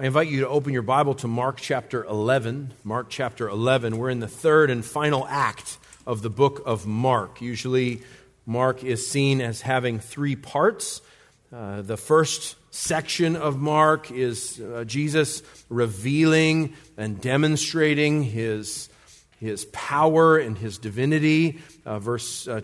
I invite you to open your Bible to Mark chapter 11. Mark chapter 11. We're in the third and final act of the book of Mark. Usually, Mark is seen as having three parts. Uh, the first section of Mark is uh, Jesus revealing and demonstrating his, his power and his divinity. Uh, verse uh,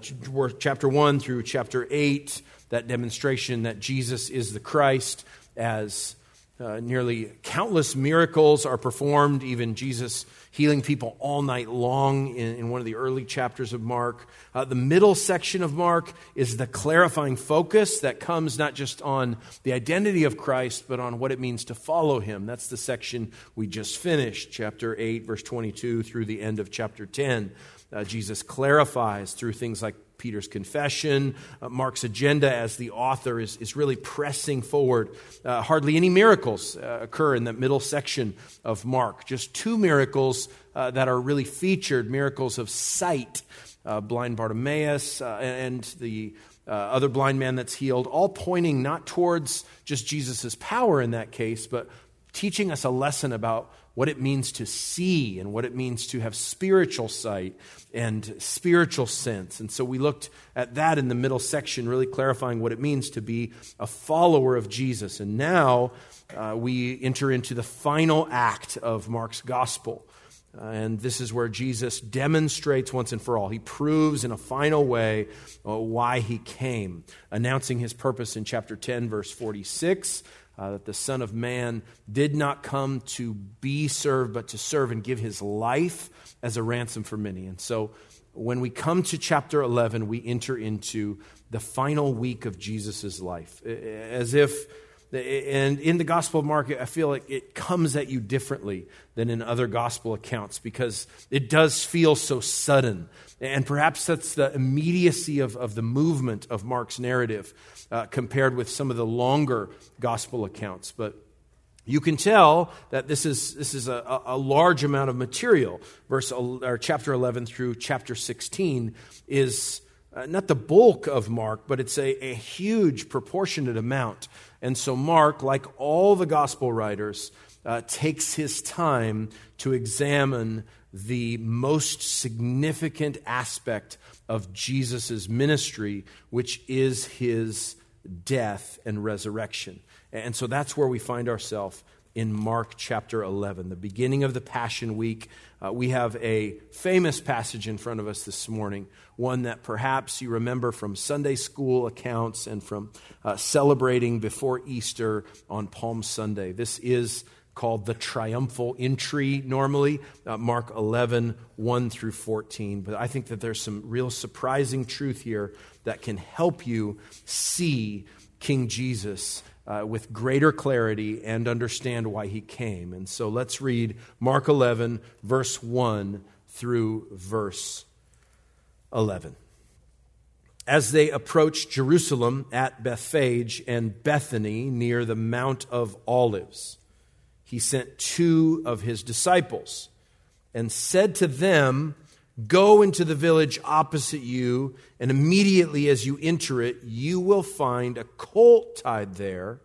chapter 1 through chapter 8, that demonstration that Jesus is the Christ as uh, nearly countless miracles are performed, even Jesus healing people all night long in, in one of the early chapters of Mark. Uh, the middle section of Mark is the clarifying focus that comes not just on the identity of Christ, but on what it means to follow him. That's the section we just finished, chapter 8, verse 22 through the end of chapter 10. Uh, Jesus clarifies through things like Peter's confession. Uh, Mark's agenda as the author is, is really pressing forward. Uh, hardly any miracles uh, occur in the middle section of Mark. Just two miracles uh, that are really featured miracles of sight. Uh, blind Bartimaeus uh, and the other blind man that's healed, all pointing not towards just Jesus' power in that case, but teaching us a lesson about what it means to see and what it means to have spiritual sight and spiritual sense. And so we looked at that in the middle section, really clarifying what it means to be a follower of Jesus. And now uh, we enter into the final act of Mark's gospel. Uh, and this is where Jesus demonstrates once and for all. He proves in a final way uh, why he came, announcing his purpose in chapter 10, verse 46 uh, that the Son of Man did not come to be served, but to serve and give his life as a ransom for many. And so when we come to chapter 11, we enter into the final week of Jesus' life, as if and in the Gospel of Mark, I feel like it comes at you differently than in other Gospel accounts because it does feel so sudden. And perhaps that's the immediacy of, of the movement of Mark's narrative uh, compared with some of the longer Gospel accounts. But you can tell that this is, this is a, a large amount of material. Verse, or chapter 11 through chapter 16 is uh, not the bulk of Mark, but it's a, a huge proportionate amount. And so, Mark, like all the gospel writers, uh, takes his time to examine the most significant aspect of Jesus' ministry, which is his death and resurrection. And so that's where we find ourselves in Mark chapter 11, the beginning of the Passion Week. Uh, we have a famous passage in front of us this morning, one that perhaps you remember from Sunday school accounts and from uh, celebrating before Easter on Palm Sunday. This is called the triumphal entry normally, uh, Mark 11, 1 through 14. But I think that there's some real surprising truth here that can help you see King Jesus uh, with greater clarity and understand why he came. And so let's read Mark 11, verse 1 through verse 11. As they approached Jerusalem at Bethphage and Bethany near the Mount of Olives, he sent two of his disciples and said to them, Go into the village opposite you, and immediately as you enter it, you will find a colt tied there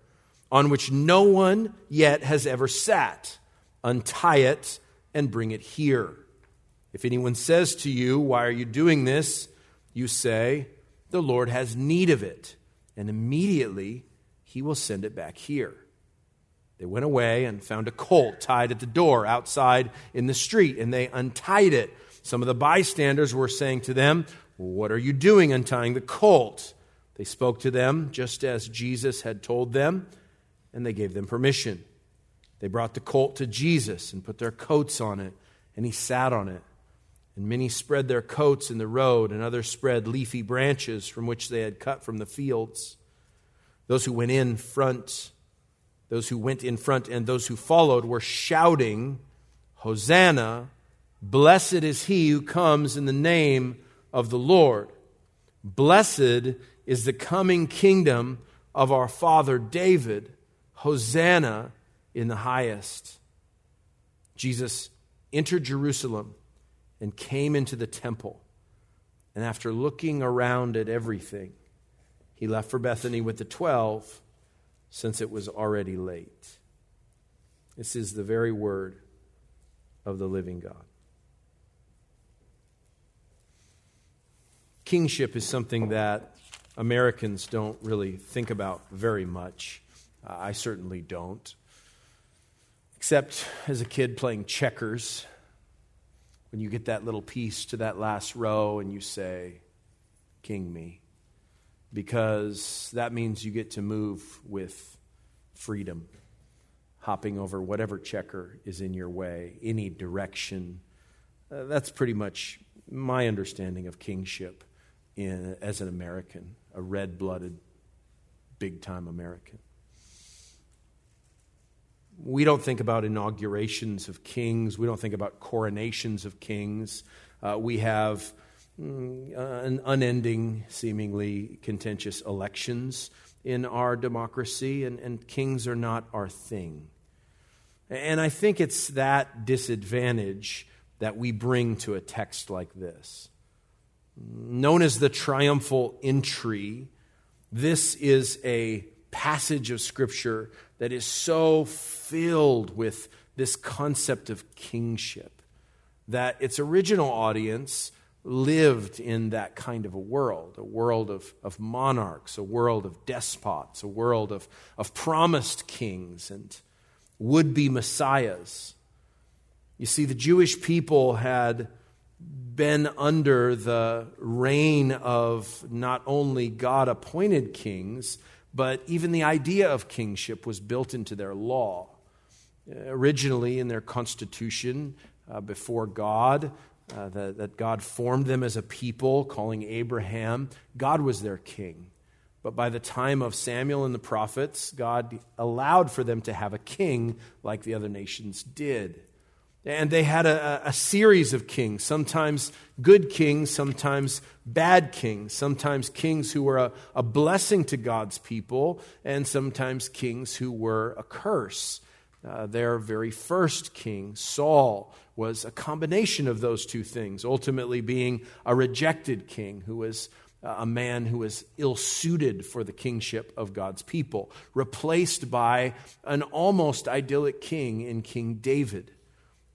on which no one yet has ever sat. Untie it and bring it here. If anyone says to you, Why are you doing this? you say, The Lord has need of it, and immediately he will send it back here. They went away and found a colt tied at the door outside in the street, and they untied it. Some of the bystanders were saying to them, What are you doing untying the colt? They spoke to them just as Jesus had told them, and they gave them permission. They brought the colt to Jesus and put their coats on it, and he sat on it. And many spread their coats in the road, and others spread leafy branches from which they had cut from the fields. Those who went in front, those who went in front, and those who followed were shouting, Hosanna! Blessed is he who comes in the name of the Lord. Blessed is the coming kingdom of our father David. Hosanna in the highest. Jesus entered Jerusalem and came into the temple. And after looking around at everything, he left for Bethany with the twelve since it was already late. This is the very word of the living God. Kingship is something that Americans don't really think about very much. Uh, I certainly don't. Except as a kid playing checkers, when you get that little piece to that last row and you say, King me. Because that means you get to move with freedom, hopping over whatever checker is in your way, any direction. Uh, that's pretty much my understanding of kingship in, as an American, a red blooded, big time American. We don't think about inaugurations of kings. We don't think about coronations of kings. Uh, we have mm, uh, an unending, seemingly contentious elections in our democracy, and, and kings are not our thing. And I think it's that disadvantage that we bring to a text like this. Known as the triumphal entry, this is a passage of Scripture that is so filled with this concept of kingship that its original audience lived in that kind of a world a world of, of monarchs, a world of despots, a world of, of promised kings and would be messiahs. You see, the Jewish people had been under the reign of not only God appointed kings, but even the idea of kingship was built into their law. Originally, in their constitution, uh, before God, uh, that, that God formed them as a people, calling Abraham, God was their king. But by the time of Samuel and the prophets, God allowed for them to have a king like the other nations did. And they had a, a, series of kings, sometimes good kings, sometimes bad kings, sometimes kings who were a, a blessing to God's people, and sometimes kings who were a curse. Uh, their very first king, Saul, was a combination of those two things, ultimately being a rejected king who was a man who was ill suited for the kingship of God's people, replaced by an almost idyllic king in King David.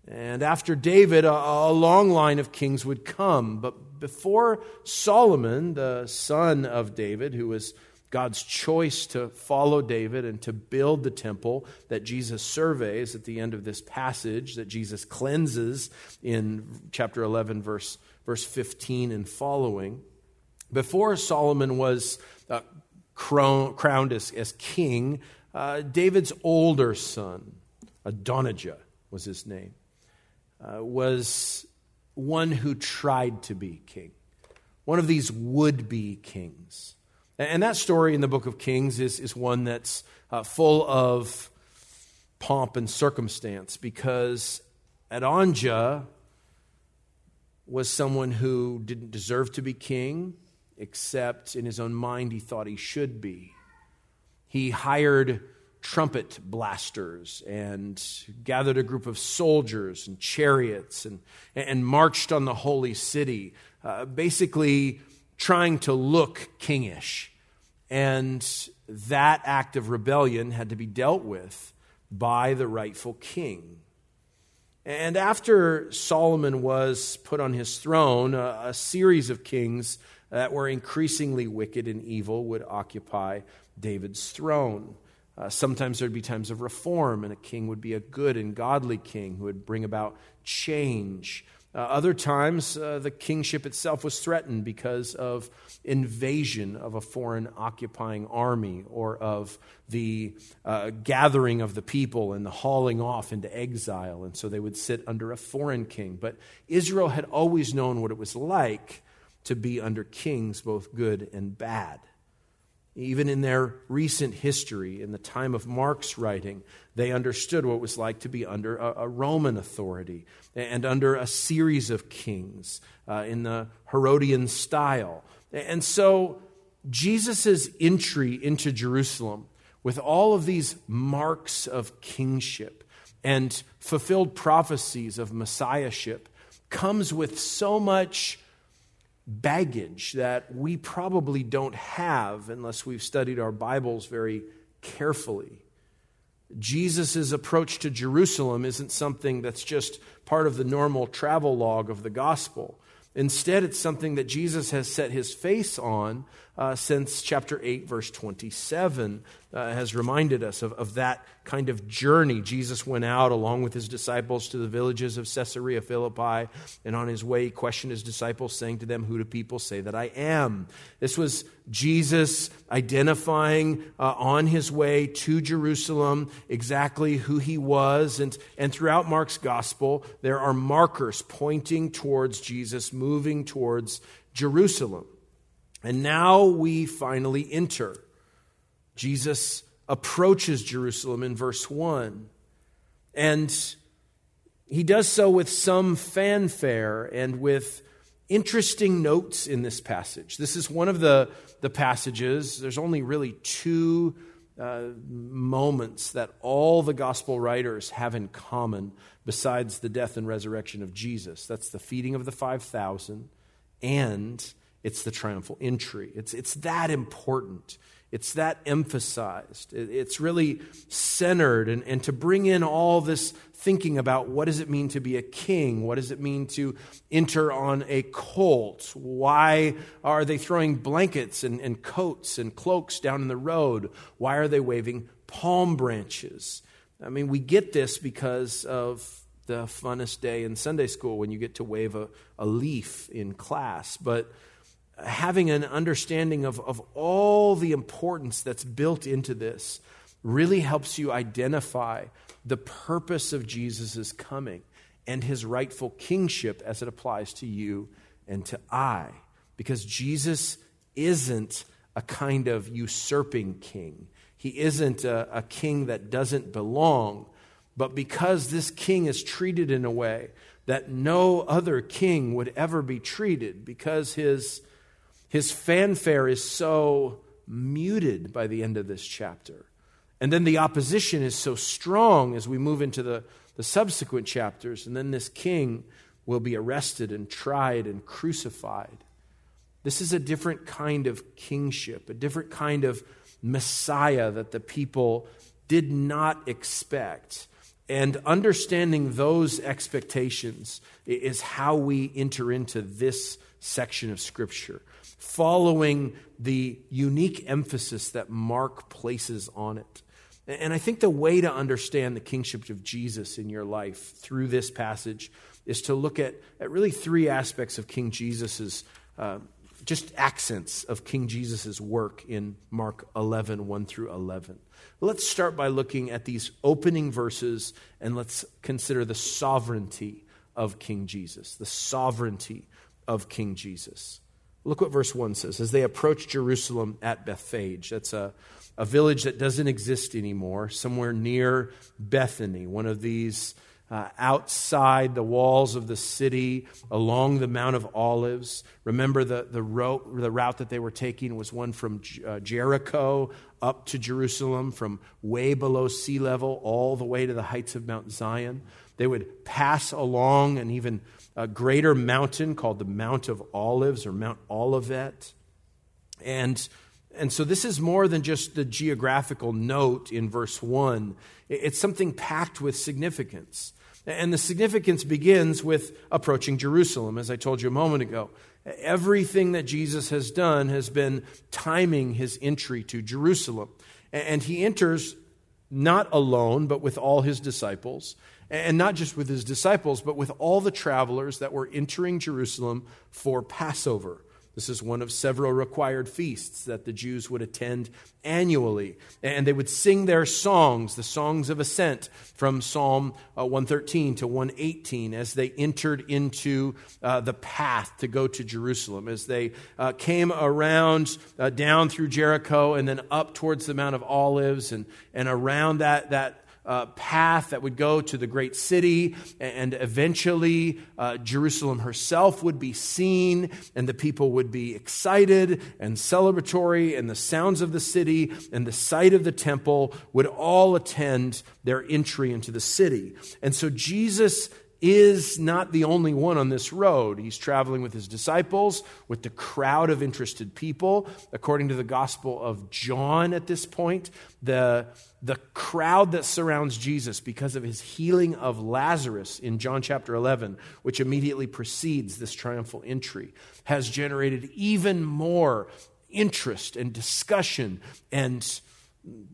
And after David, a, a, long line of kings would come. But before Solomon, the son of David, who was God's choice to follow David and to build the temple that Jesus surveys at the end of this passage, that Jesus cleanses in chapter 11, verse, verse 15 and following. Before Solomon was uh, crowned as, as king, uh, David's older son, Adonijah was his name, uh, was one who tried to be king, one of these would be kings. And that story in the book of Kings is, is one that's uh, full of pomp and circumstance because Adonijah was someone who didn't deserve to be king, except in his own mind he thought he should be. He hired trumpet blasters and gathered a group of soldiers and chariots and, and marched on the holy city, uh, basically trying to look kingish. And that act of rebellion had to be dealt with by the rightful king. And after Solomon was put on his throne, a, a series of kings that were increasingly wicked and evil would occupy David's throne. Uh, sometimes there'd be times of reform, and a king would be a good and godly king who would bring about change. Uh, other times, uh, the kingship itself was threatened because of invasion of a foreign occupying army or of the uh, gathering of the people and the hauling off into exile. And so they would sit under a foreign king. But Israel had always known what it was like to be under kings, both good and bad. Even in their recent history, in the time of Mark's writing, they understood what it was like to be under a, a Roman authority and under a series of kings uh, in the Herodian style. And so, Jesus' entry into Jerusalem with all of these marks of kingship and fulfilled prophecies of messiahship comes with so much baggage that we probably don't have unless we've studied our Bibles very carefully. Jesus' approach to Jerusalem isn't something that's just part of the normal travel log of the gospel. Instead, it's something that Jesus has set his face on uh, since chapter 8, verse 27, uh, has reminded us of, of that kind of journey. Jesus went out along with his disciples to the villages of Caesarea Philippi, and on his way, he questioned his disciples, saying to them, Who do people say that I am? This was Jesus identifying uh, on his way to Jerusalem exactly who he was. And, and throughout Mark's gospel, there are markers pointing towards Jesus, moving towards Jerusalem. And now we finally enter. Jesus approaches Jerusalem in verse 1. And he does so with some fanfare and with interesting notes in this passage. This is one of the, the passages, there's only really two uh, moments that all the gospel writers have in common besides the death and resurrection of Jesus. That's the feeding of the 5,000 and it's the triumphal entry. It's, it's that important. It's that emphasized. It's really centered. And, and to bring in all this thinking about what does it mean to be a king? What does it mean to enter on a colt? Why are they throwing blankets and, and coats and cloaks down in the road? Why are they waving palm branches? I mean, we get this because of the funnest day in Sunday school when you get to wave a, a leaf in class. But having an understanding of, of all the importance that's built into this really helps you identify the purpose of Jesus' coming and his rightful kingship as it applies to you and to I. Because Jesus isn't a kind of usurping king, he isn't a, a king that doesn't belong. But because this king is treated in a way that no other king would ever be treated, because his his fanfare is so muted by the end of this chapter. And then the opposition is so strong as we move into the, the subsequent chapters. And then this king will be arrested and tried and crucified. This is a different kind of kingship, a different kind of Messiah that the people did not expect. And understanding those expectations is how we enter into this section of Scripture following the unique emphasis that Mark places on it. And I think the way to understand the kingship of Jesus in your life through this passage is to look at, at really three aspects of King Jesus's, uh, just accents of King Jesus's work in Mark 11, 1 through 11. Let's start by looking at these opening verses and let's consider the sovereignty of King Jesus. The sovereignty of King Jesus. Look what verse 1 says. As they approached Jerusalem at Bethphage, that's a, a village that doesn't exist anymore, somewhere near Bethany, one of these uh, outside the walls of the city, along the Mount of Olives. Remember, the, the, route, the route that they were taking was one from uh, Jericho up to Jerusalem, from way below sea level all the way to the heights of Mount Zion. They would pass along and even a greater mountain called the Mount of Olives or Mount Olivet. And, and so this is more than just the geographical note in verse 1, it's something packed with significance. And the significance begins with approaching Jerusalem, as I told you a moment ago. Everything that Jesus has done has been timing his entry to Jerusalem. And he enters not alone, but with all his disciples. And not just with his disciples, but with all the travelers that were entering Jerusalem for Passover. This is one of several required feasts that the Jews would attend annually. And they would sing their songs, the songs of ascent from Psalm uh, 113 to 118 as they entered into uh, the path to go to Jerusalem, as they uh, came around uh, down through Jericho and then up towards the Mount of Olives and, and around that, that uh, path that would go to the great city, and eventually uh, Jerusalem herself would be seen, and the people would be excited and celebratory, and the sounds of the city and the sight of the temple would all attend their entry into the city. And so Jesus is not the only one on this road. He's traveling with his disciples, with the crowd of interested people. According to the Gospel of John at this point, the, the crowd that surrounds Jesus because of his healing of Lazarus in John chapter 11, which immediately precedes this triumphal entry, has generated even more interest and discussion and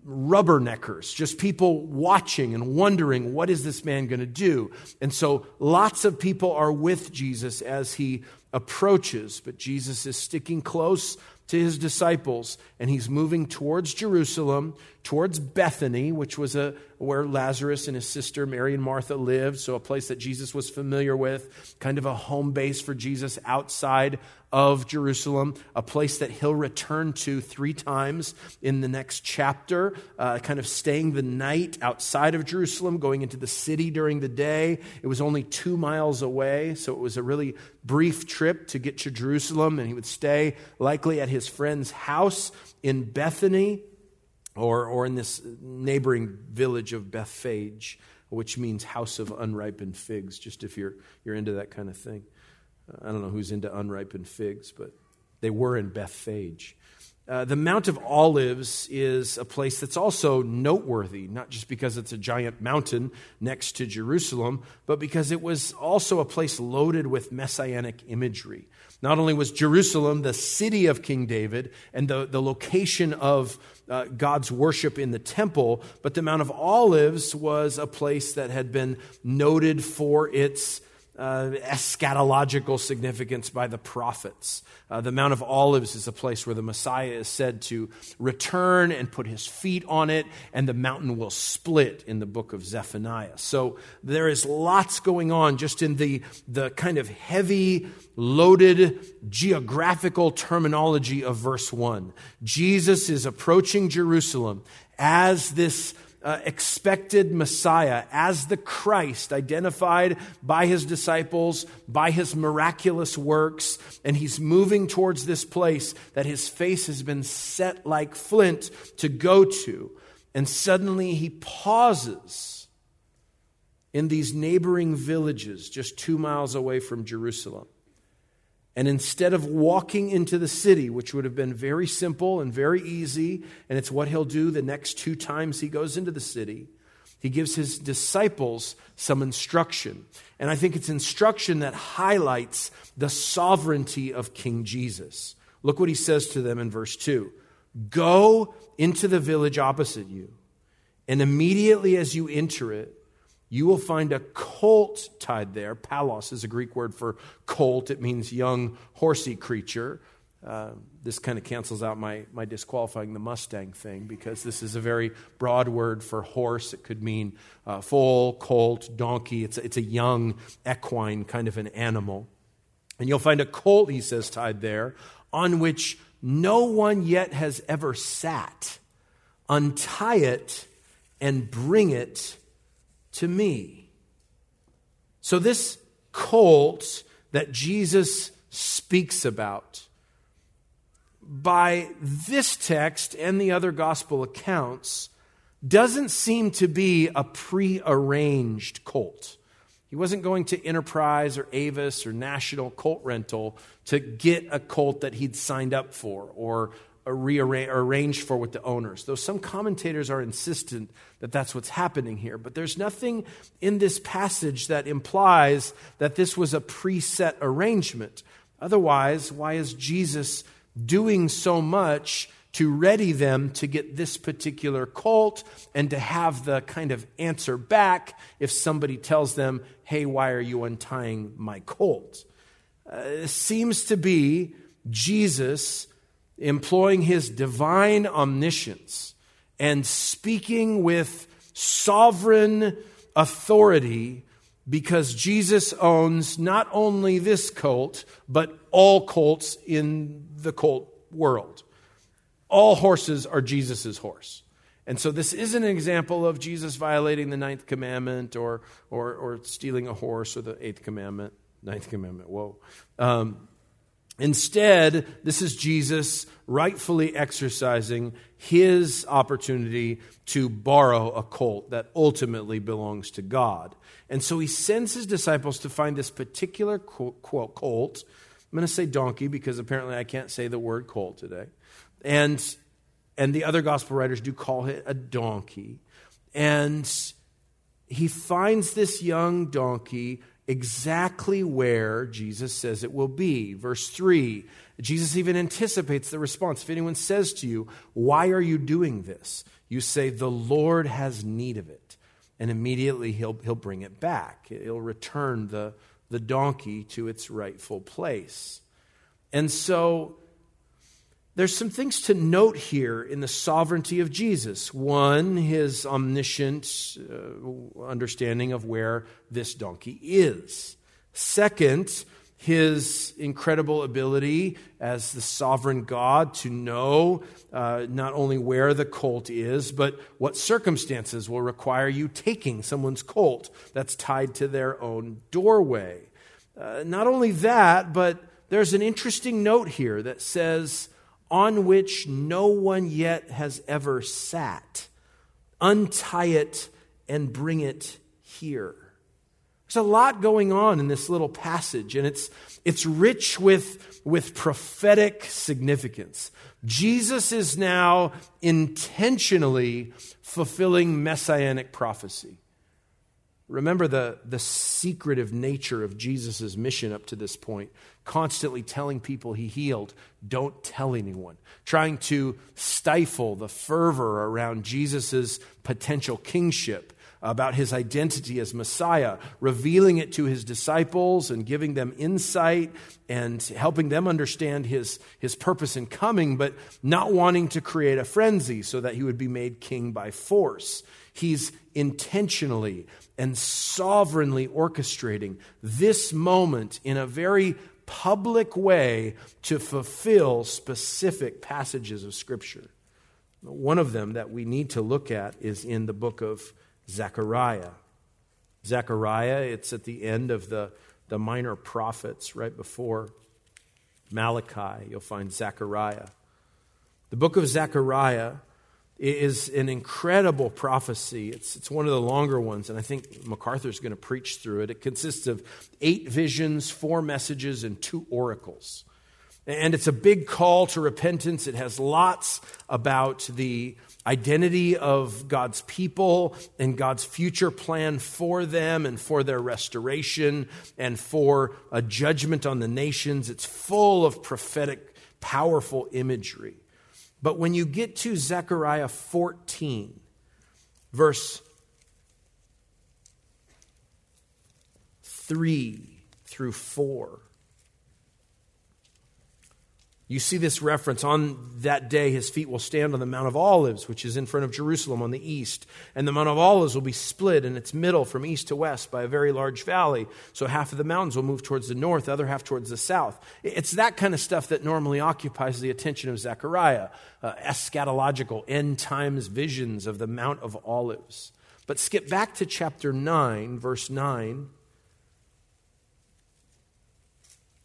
rubberneckers, just people watching and wondering, what is this man going to do? And so lots of people are with Jesus as he approaches, but Jesus is sticking close to his disciples and he's moving towards Jerusalem, towards Bethany, which was a, where Lazarus and his sister Mary and Martha lived, so a place that Jesus was familiar with, kind of a home base for Jesus outside of Jerusalem, a place that he'll return to three times in the next chapter, uh, kind of staying the night outside of Jerusalem, going into the city during the day. It was only two miles away, so it was a really brief trip to get to Jerusalem, and he would stay likely at his friend's house in Bethany or, or in this neighboring village of Bethphage, which means house of unripened figs, just if you're, you're into that kind of thing. I don't know who's into unripened figs, but they were in Bethphage. Uh, the Mount of Olives is a place that's also noteworthy, not just because it's a giant mountain next to Jerusalem, but because it was also a place loaded with messianic imagery. Not only was Jerusalem the city of King David and the, the location of uh, God's worship in the temple, but the Mount of Olives was a place that had been noted for its uh, eschatological significance by the prophets. Uh, the Mount of Olives is a place where the Messiah is said to return and put his feet on it, and the mountain will split in the book of Zephaniah. So there is lots going on just in the, the kind of heavy, loaded geographical terminology of verse 1. Jesus is approaching Jerusalem as this uh, expected Messiah as the Christ, identified by his disciples, by his miraculous works, and he's moving towards this place that his face has been set like flint to go to. And suddenly he pauses in these neighboring villages just two miles away from Jerusalem. And instead of walking into the city, which would have been very simple and very easy, and it's what he'll do the next two times he goes into the city, he gives his disciples some instruction. And I think it's instruction that highlights the sovereignty of King Jesus. Look what he says to them in verse 2 Go into the village opposite you, and immediately as you enter it, you will find a colt tied there. Polos is a Greek word for colt, it means young, horsey creature. Uh, this kind of cancels out my, my disqualifying the Mustang thing because this is a very broad word for horse. It could mean uh, foal, colt, donkey. It's a, it's a young equine kind of an animal. And you'll find a colt, he says, tied there, on which no one yet has ever sat. Untie it and bring it to me. So, this colt that Jesus speaks about, by this text and the other gospel accounts, doesn't seem to be a prearranged colt. He wasn't going to Enterprise or Avis or National Colt Rental to get a colt that he'd signed up for or arranged for with the owners. Though some commentators are insistent that that's what's happening here. But there's nothing in this passage that implies that this was a preset arrangement. Otherwise, why is Jesus doing so much to ready them to get this particular colt and to have the kind of answer back if somebody tells them, hey, why are you untying my colt? Uh, seems to be Jesus employing his divine omniscience and speaking with sovereign authority because Jesus owns not only this colt, but all colts in the colt world. All horses are Jesus' horse. And so this isn't an example of Jesus violating the ninth commandment or, or, or stealing a horse or the eighth commandment. Ninth commandment, whoa. Um, Instead, this is Jesus rightfully exercising his opportunity to borrow a colt that ultimately belongs to God. And so he sends his disciples to find this particular colt. I'm going to say donkey because apparently I can't say the word colt today. And, and the other gospel writers do call it a donkey. And he finds this young donkey exactly where Jesus says it will be. Verse 3, Jesus even anticipates the response. If anyone says to you, Why are you doing this? You say, The Lord has need of it. And immediately he'll, he'll bring it back. He'll return the, the donkey to its rightful place. And so there's some things to note here in the sovereignty of Jesus. One, his omniscient uh, understanding of where this donkey is. Second, his incredible ability as the sovereign God to know uh, not only where the colt is, but what circumstances will require you taking someone's colt that's tied to their own doorway. Uh, not only that, but there's an interesting note here that says, on which no one yet has ever sat. Untie it and bring it here. There's a lot going on in this little passage, and it's, it's rich with, with prophetic significance. Jesus is now intentionally fulfilling messianic prophecy. Remember the, the secretive nature of Jesus' mission up to this point constantly telling people he healed, don't tell anyone, trying to stifle the fervor around Jesus' potential kingship, about his identity as Messiah, revealing it to his disciples and giving them insight and helping them understand his, his purpose in coming, but not wanting to create a frenzy so that he would be made king by force. He's intentionally and sovereignly orchestrating this moment in a very public way to fulfill specific passages of Scripture. One of them that we need to look at is in the book of Zechariah. Zechariah, it's at the end of the, the minor prophets, right before Malachi. You'll find Zechariah. The book of Zechariah is an incredible prophecy. It's, it's one of the longer ones, and I think MacArthur's going to preach through it. It consists of eight visions, four messages, and two oracles. And it's a big call to repentance. It has lots about the identity of God's people and God's future plan for them and for their restoration and for a judgment on the nations. It's full of prophetic, powerful imagery. But when you get to Zechariah 14, verse 3 through 4, you see this reference on that day, his feet will stand on the Mount of Olives, which is in front of Jerusalem on the east. And the Mount of Olives will be split in its middle from east to west by a very large valley. So half of the mountains will move towards the north, the other half towards the south. It's that kind of stuff that normally occupies the attention of Zechariah uh, eschatological, end times visions of the Mount of Olives. But skip back to chapter 9, verse 9.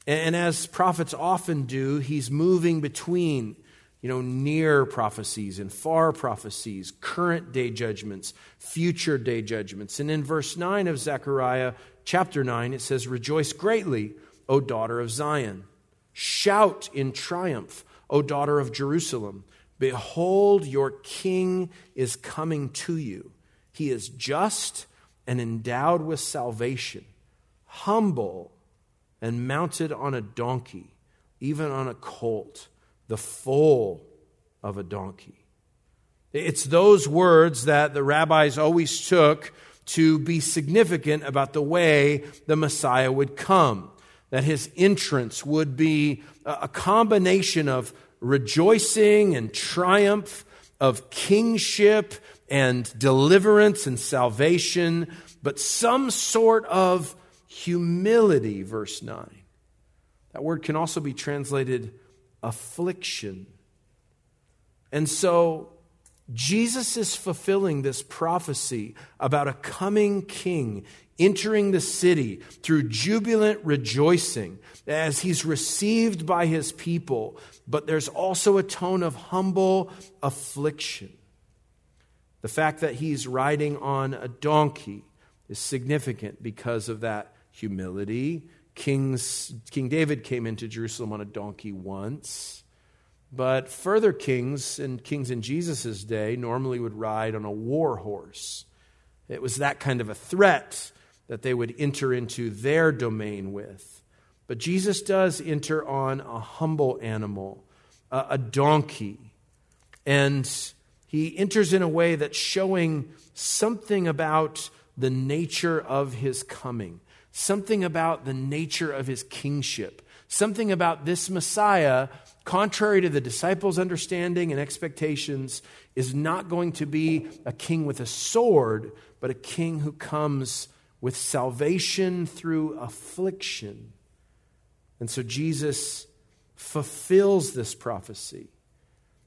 And as prophets often do, he's moving between you know, near prophecies and far prophecies, current day judgments, future day judgments. And in verse 9 of Zechariah chapter 9, it says, Rejoice greatly, O daughter of Zion. Shout in triumph, O daughter of Jerusalem. Behold, your king is coming to you. He is just and endowed with salvation, humble and mounted on a donkey, even on a colt, the foal of a donkey. It's those words that the rabbis always took to be significant about the way the Messiah would come, that his entrance would be a combination of rejoicing and triumph, of kingship and deliverance and salvation, but some sort of humility, verse 9. That word can also be translated affliction. And so Jesus is fulfilling this prophecy about a coming king entering the city through jubilant rejoicing as he's received by his people, but there's also a tone of humble affliction. The fact that he's riding on a donkey is significant because of that humility. Kings, King David came into Jerusalem on a donkey once. But further kings and kings in Jesus' day normally would ride on a war horse. It was that kind of a threat that they would enter into their domain with. But Jesus does enter on a humble animal, a, donkey. And he enters in a way that's showing something about the nature of his coming, something about the nature of his kingship, something about this Messiah contrary to the disciples' understanding and expectations, is not going to be a king with a sword, but a king who comes with salvation through affliction. And so Jesus fulfills this prophecy.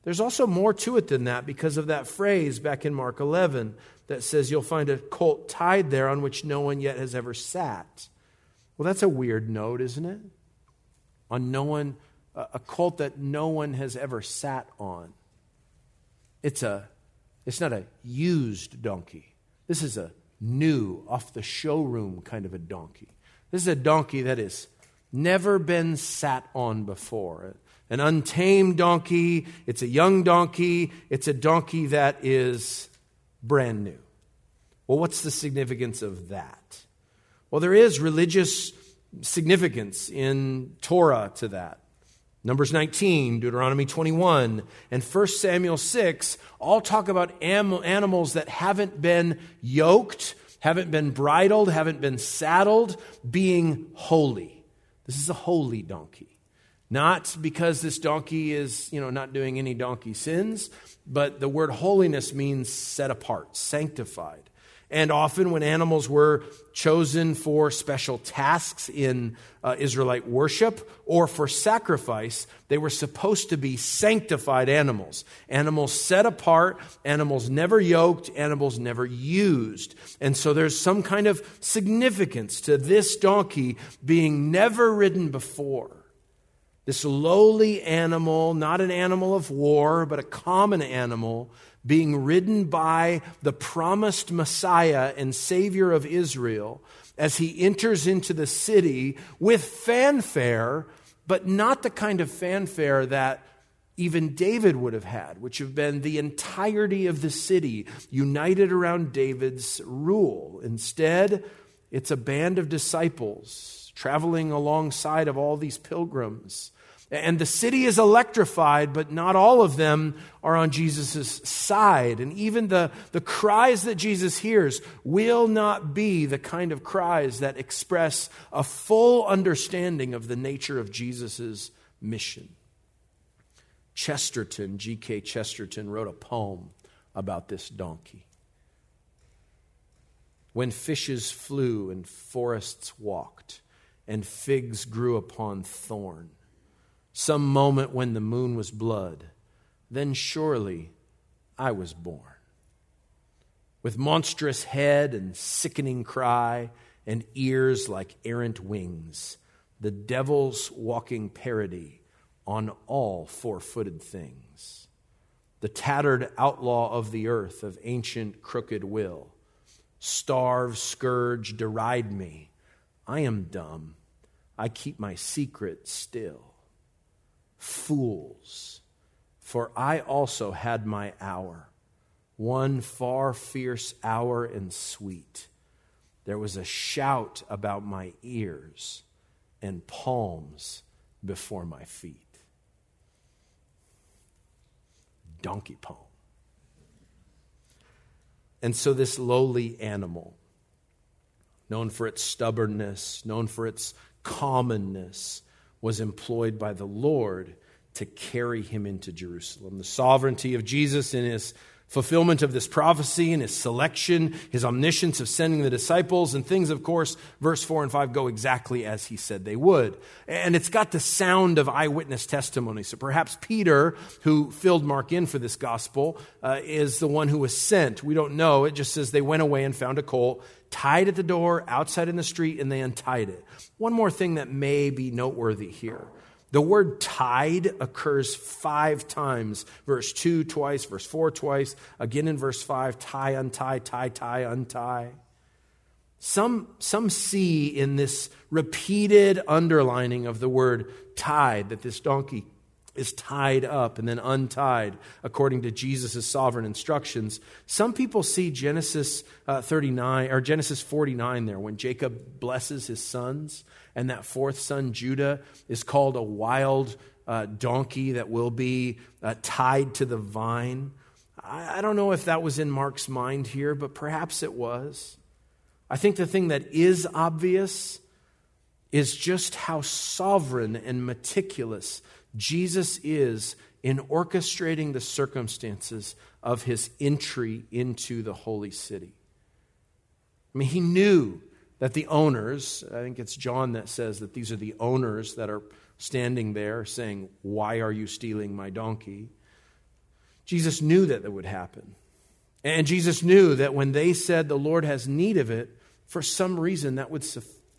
There's also more to it than that because of that phrase back in Mark 11 that says you'll find a colt tied there on which no one yet has ever sat. Well, that's a weird note, isn't it? On no one a colt that no one has ever sat on. It's, a, it's not a used donkey. This is a new, off the showroom kind of a donkey. This is a donkey that has never been sat on before. An untamed donkey, it's a young donkey, it's a donkey that is brand new. Well, what's the significance of that? Well, there is religious significance in Torah to that. Numbers 19, Deuteronomy 21, and 1 Samuel 6 all talk about animals that haven't been yoked, haven't been bridled, haven't been saddled, being holy. This is a holy donkey. Not because this donkey is, you know, not doing any donkey sins, but the word holiness means set apart, sanctified. And often, when animals were chosen for special tasks in uh, Israelite worship or for sacrifice, they were supposed to be sanctified animals. Animals set apart, animals never yoked, animals never used. And so there's some kind of significance to this donkey being never ridden before. This lowly animal, not an animal of war, but a common animal being ridden by the promised Messiah and Savior of Israel as he enters into the city with fanfare, but not the kind of fanfare that even David would have had, which have been the entirety of the city united around David's rule. Instead, it's a band of disciples traveling alongside of all these pilgrims and the city is electrified, but not all of them are on Jesus' side. And even the, the cries that Jesus hears will not be the kind of cries that express a full understanding of the nature of Jesus' mission. Chesterton, G.K. Chesterton, wrote a poem about this donkey. When fishes flew and forests walked, and figs grew upon thorn some moment when the moon was blood, then surely I was born. With monstrous head and sickening cry, and ears like errant wings, the devil's walking parody on all four footed things. The tattered outlaw of the earth of ancient crooked will. Starve, scourge, deride me. I am dumb. I keep my secret still fools, for I also had my hour, one far fierce hour and sweet. There was a shout about my ears and palms before my feet. Donkey poem. And so, this lowly animal, known for its stubbornness, known for its commonness, was employed by the Lord to carry him into Jerusalem. The sovereignty of Jesus in his fulfillment of this prophecy and his selection, his omniscience of sending the disciples, and things, of course, verse 4 and 5 go exactly as he said they would. And it's got the sound of eyewitness testimony. So perhaps Peter, who filled Mark in for this gospel, uh, is the one who was sent. We don't know. It just says they went away and found a colt tied at the door outside in the street, and they untied it. One more thing that may be noteworthy here. The word tied occurs five times. Verse 2 twice, verse 4 twice, again in verse 5, tie, untie, tie, tie, untie. Some, some see in this repeated underlining of the word tied that this donkey is tied up and then untied according to Jesus' sovereign instructions. Some people see Genesis uh, 39 or Genesis 49 there when Jacob blesses his sons and that fourth son, Judah, is called a wild uh, donkey that will be uh, tied to the vine. I, I don't know if that was in Mark's mind here, but perhaps it was. I think the thing that is obvious is just how sovereign and meticulous Jesus is in orchestrating the circumstances of his entry into the holy city. I mean, he knew that the owners, I think it's John that says that these are the owners that are standing there saying, Why are you stealing my donkey? Jesus knew that that would happen. And Jesus knew that when they said the Lord has need of it, for some reason that would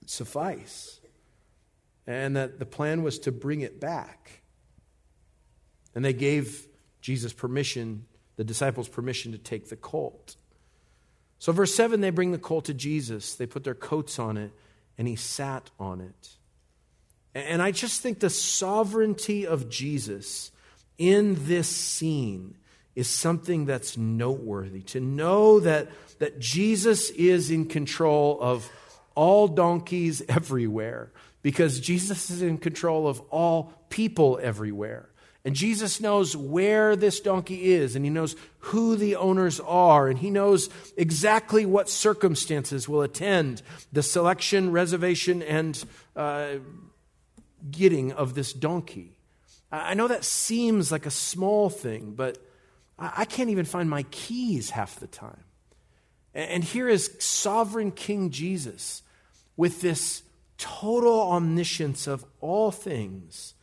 suffice. And that the plan was to bring it back. And they gave Jesus permission, the disciples permission to take the colt. So, verse 7, they bring the colt to Jesus. They put their coats on it, and he sat on it. And I just think the sovereignty of Jesus in this scene is something that's noteworthy. To know that, that Jesus is in control of all donkeys everywhere, because Jesus is in control of all people everywhere. And Jesus knows where this donkey is, and he knows who the owners are, and he knows exactly what circumstances will attend the selection, reservation, and uh, getting of this donkey. I know that seems like a small thing, but I can't even find my keys half the time. And here is sovereign King Jesus with this total omniscience of all things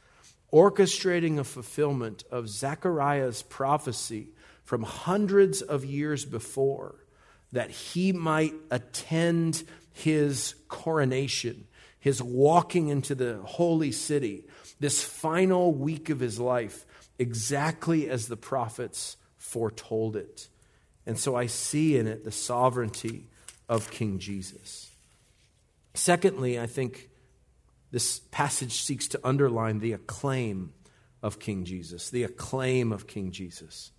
orchestrating a fulfillment of Zechariah's prophecy from hundreds of years before that he might attend his coronation, his walking into the holy city, this final week of his life, exactly as the prophets foretold it. And so I see in it the sovereignty of King Jesus. Secondly, I think this passage seeks to underline the acclaim of King Jesus, the acclaim of King Jesus.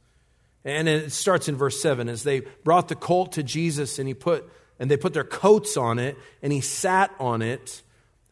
And it starts in verse 7 as they brought the colt to Jesus and he put and they put their coats on it and he sat on it.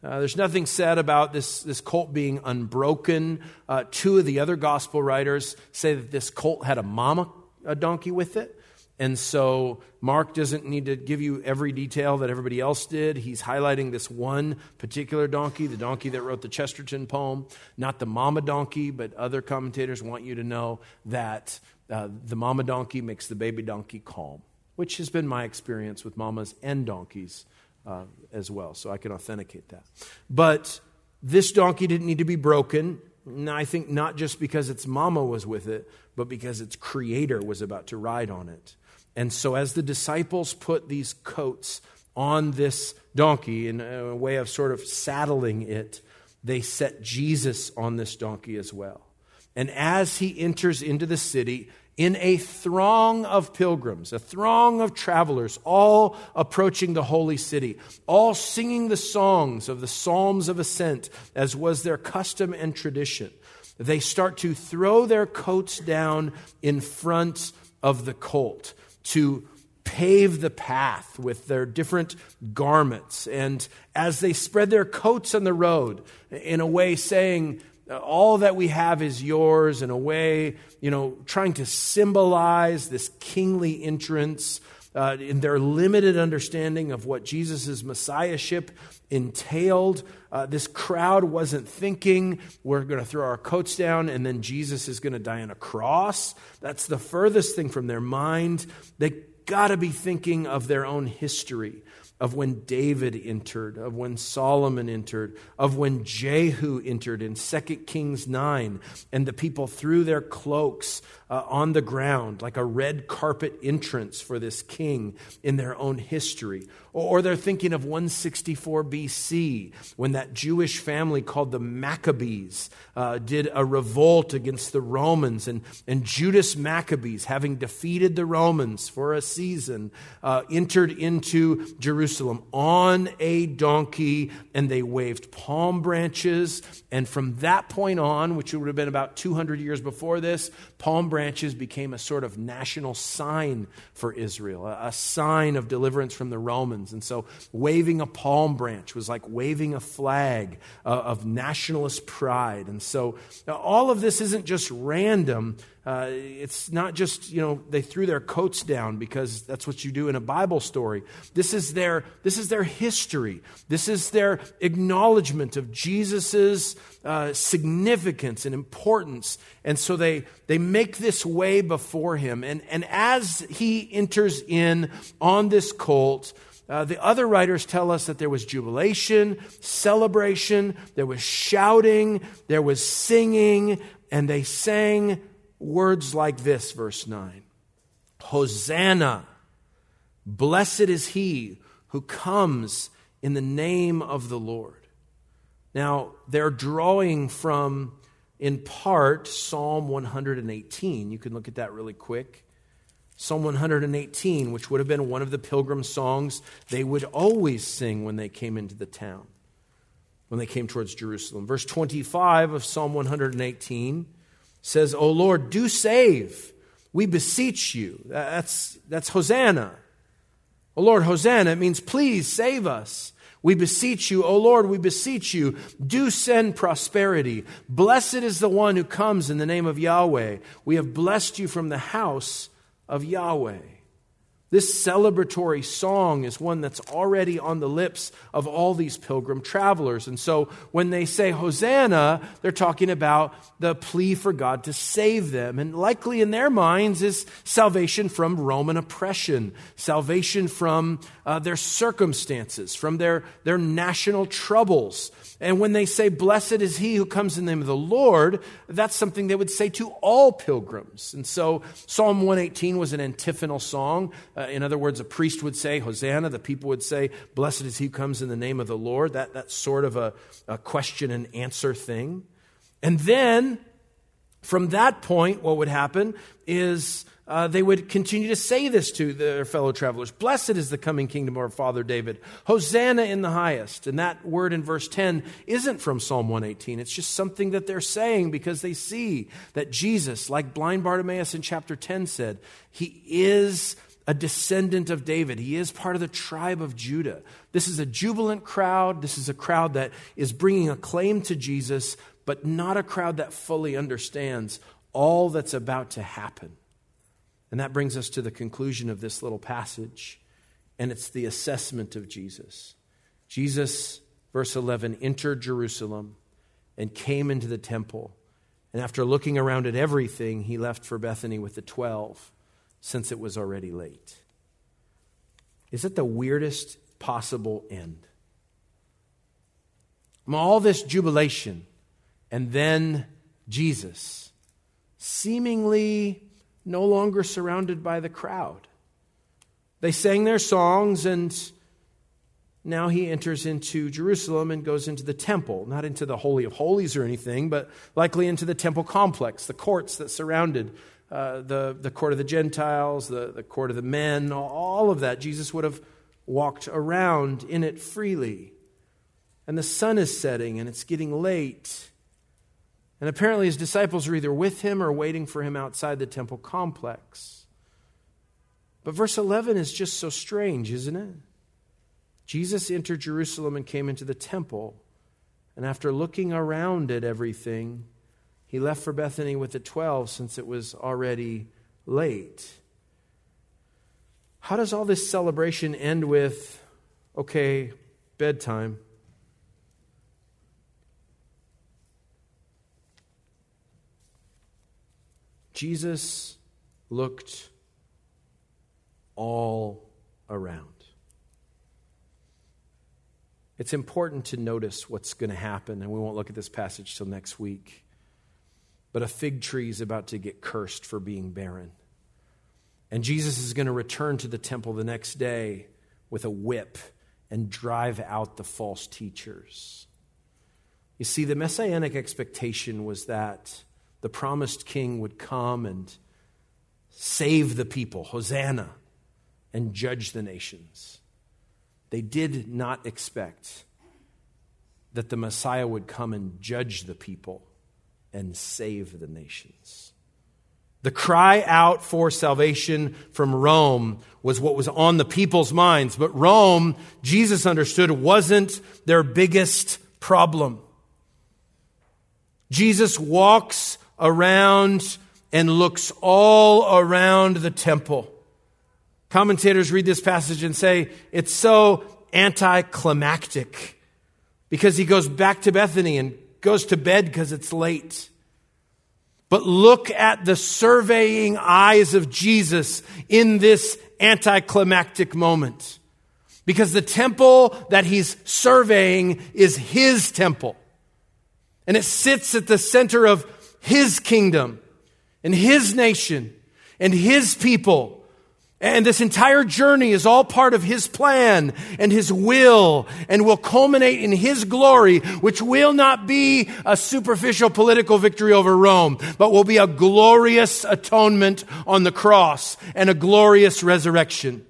Uh, there's nothing said about this, this colt being unbroken. Uh, two of the other gospel writers say that this colt had a mama a donkey with it. And so Mark doesn't need to give you every detail that everybody else did. He's highlighting this one particular donkey, the donkey that wrote the Chesterton poem, not the mama donkey, but other commentators want you to know that uh, the mama donkey makes the baby donkey calm, which has been my experience with mamas and donkeys uh, as well. So I can authenticate that. But this donkey didn't need to be broken. I think not just because its mama was with it, but because its creator was about to ride on it. And so, as the disciples put these coats on this donkey in a way of sort of saddling it, they set Jesus on this donkey as well. And as he enters into the city, in a throng of pilgrims, a throng of travelers, all approaching the holy city, all singing the songs of the Psalms of Ascent, as was their custom and tradition. They start to throw their coats down in front of the colt to pave the path with their different garments. And as they spread their coats on the road, in a way saying, all that we have is yours, in a way, you know, trying to symbolize this kingly entrance. Uh, in their limited understanding of what Jesus' messiahship entailed. Uh, this crowd wasn't thinking, we're going to throw our coats down and then Jesus is going to die on a cross. That's the furthest thing from their mind. They got to be thinking of their own history of when David entered, of when Solomon entered, of when Jehu entered in 2 Kings 9, and the people threw their cloaks uh, on the ground like a red carpet entrance for this king in their own history. Or, or they're thinking of 164 BC when that Jewish family called the Maccabees uh, did a revolt against the Romans, and, and Judas Maccabeus, having defeated the Romans for a season, uh, entered into Jerusalem on a donkey, and they waved palm branches. And from that point on, which would have been about 200 years before this, palm branches became a sort of national sign for Israel, a, sign of deliverance from the Romans. And so waving a palm branch was like waving a flag uh, of nationalist pride. And so all of this isn't just random. Uh, it's not just, you know, they threw their coats down because that's what you do in a Bible story. This is their, this is their history. This is their acknowledgement of Jesus' uh, significance and importance. And so they, they make this way before him. And, and as he enters in on this colt, uh, the other writers tell us that there was jubilation, celebration, there was shouting, there was singing, and they sang words like this, verse 9 Hosanna, blessed is he who comes in the name of the Lord. Now, they're drawing from, in part, Psalm 118. You can look at that really quick. Psalm 118, which would have been one of the pilgrim songs they would always sing when they came into the town, when they came towards Jerusalem. Verse 25 of Psalm 118 says, O Lord, do save. We beseech you. That's, that's Hosanna. O Lord, Hosanna, it means please save us. We beseech you, O Lord, we beseech you, do send prosperity. Blessed is the one who comes in the name of Yahweh. We have blessed you from the house of Yahweh. This celebratory song is one that's already on the lips of all these pilgrim travelers. And so when they say Hosanna, they're talking about the plea for God to save them. And likely in their minds is salvation from Roman oppression, salvation from uh, their circumstances, from their, their national troubles. And when they say, Blessed is he who comes in the name of the Lord, that's something they would say to all pilgrims. And so Psalm 118 was an antiphonal song. Uh, in other words, a priest would say, Hosanna. The people would say, Blessed is he who comes in the name of the Lord. That, that's sort of a, a question and answer thing. And then from that point, what would happen is uh, they would continue to say this to their fellow travelers Blessed is the coming kingdom of our father David. Hosanna in the highest. And that word in verse 10 isn't from Psalm 118. It's just something that they're saying because they see that Jesus, like blind Bartimaeus in chapter 10 said, he is a descendant of David. He is part of the tribe of Judah. This is a jubilant crowd. This is a crowd that is bringing acclaim to Jesus, but not a crowd that fully understands all that's about to happen. And that brings us to the conclusion of this little passage, and it's the assessment of Jesus. Jesus, verse 11, entered Jerusalem and came into the temple. And after looking around at everything, he left for Bethany with the twelve, since it was already late. Is it the weirdest possible end? All this jubilation, and then Jesus, seemingly no longer surrounded by the crowd. They sang their songs, and now he enters into Jerusalem and goes into the temple, not into the Holy of Holies or anything, but likely into the temple complex, the courts that surrounded uh, the, the court of the Gentiles, the, the court of the men, all of that. Jesus would have walked around in it freely. And the sun is setting and it's getting late. And apparently, his disciples are either with him or waiting for him outside the temple complex. But verse 11 is just so strange, isn't it? Jesus entered Jerusalem and came into the temple. And after looking around at everything, he left for Bethany with the twelve since it was already late. how does all this celebration end with, okay, bedtime? Jesus looked all around. It's important to notice what's going to happen, and we won't look at this passage till next week. But a fig tree is about to get cursed for being barren. And Jesus is going to return to the temple the next day with a whip and drive out the false teachers. You see, the messianic expectation was that the promised king would come and save the people, Hosanna, and judge the nations. They did not expect that the Messiah would come and judge the people and save the nations. The cry out for salvation from Rome was what was on the people's minds, but Rome, Jesus understood, wasn't their biggest problem. Jesus walks around and looks all around the temple. Commentators read this passage and say it's so anticlimactic because he goes back to Bethany and goes to bed because it's late. But look at the surveying eyes of Jesus in this anticlimactic moment. Because the temple that he's surveying is his temple. And it sits at the center of his kingdom and his nation and his people. And this entire journey is all part of His plan and His will and will culminate in His glory, which will not be a superficial political victory over Rome, but will be a glorious atonement on the cross and a glorious resurrection.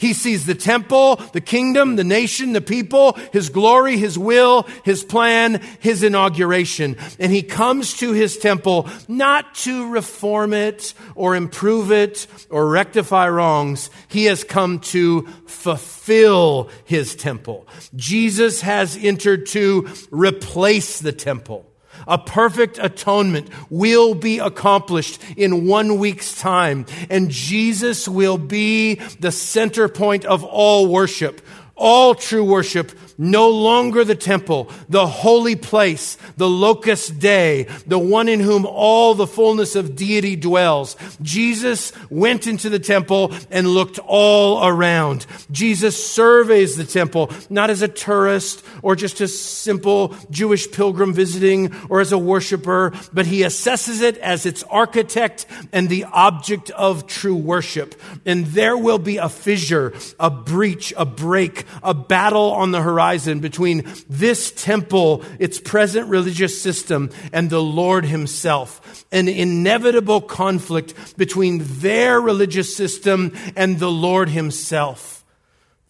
He sees the temple, the kingdom, the nation, the people, his glory, his will, his plan, his inauguration. And he comes to his temple not to reform it or improve it or rectify wrongs. He has come to fulfill his temple. Jesus has entered to replace the temple. A perfect atonement will be accomplished in one week's time, and Jesus will be the center point of all worship. All true worship no longer the temple, the holy place, the locus Dei, the one in whom all the fullness of deity dwells. Jesus went into the temple and looked all around. Jesus surveys the temple, not as a tourist or just a simple Jewish pilgrim visiting or as a worshiper, but he assesses it as its architect and the object of true worship. And there will be a fissure, a breach, a break, a battle on the horizon between this temple, its present religious system, and the Lord Himself. An inevitable conflict between their religious system and the Lord Himself.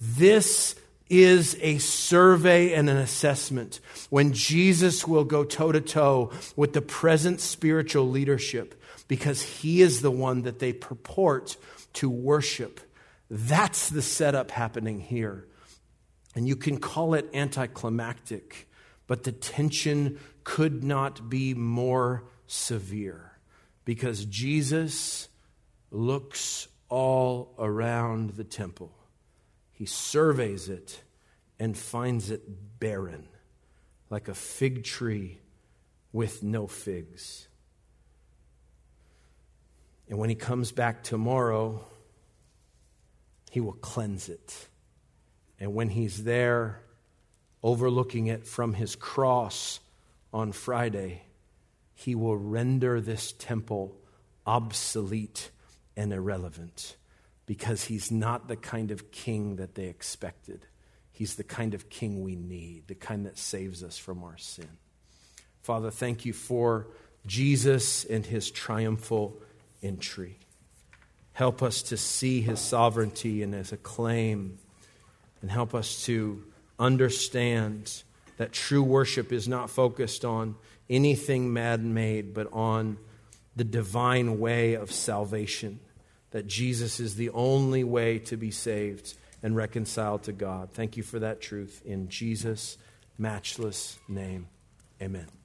This is a survey and an assessment when Jesus will go toe to toe with the present spiritual leadership because he is the one that they purport to worship. That's the setup happening here. And you can call it anticlimactic, but the tension could not be more severe because Jesus looks all around the temple. He surveys it and finds it barren, like a fig tree with no figs. And when he comes back tomorrow, he will cleanse it and when he's there overlooking it from his cross on Friday, he will render this temple obsolete and irrelevant because he's not the kind of king that they expected. He's the kind of king we need, the kind that saves us from our sin. Father, thank you for Jesus and his triumphal entry. Help us to see his sovereignty and his acclaim and help us to understand that true worship is not focused on anything man made, but on the divine way of salvation. That Jesus is the only way to be saved and reconciled to God. Thank you for that truth in Jesus' matchless name. Amen.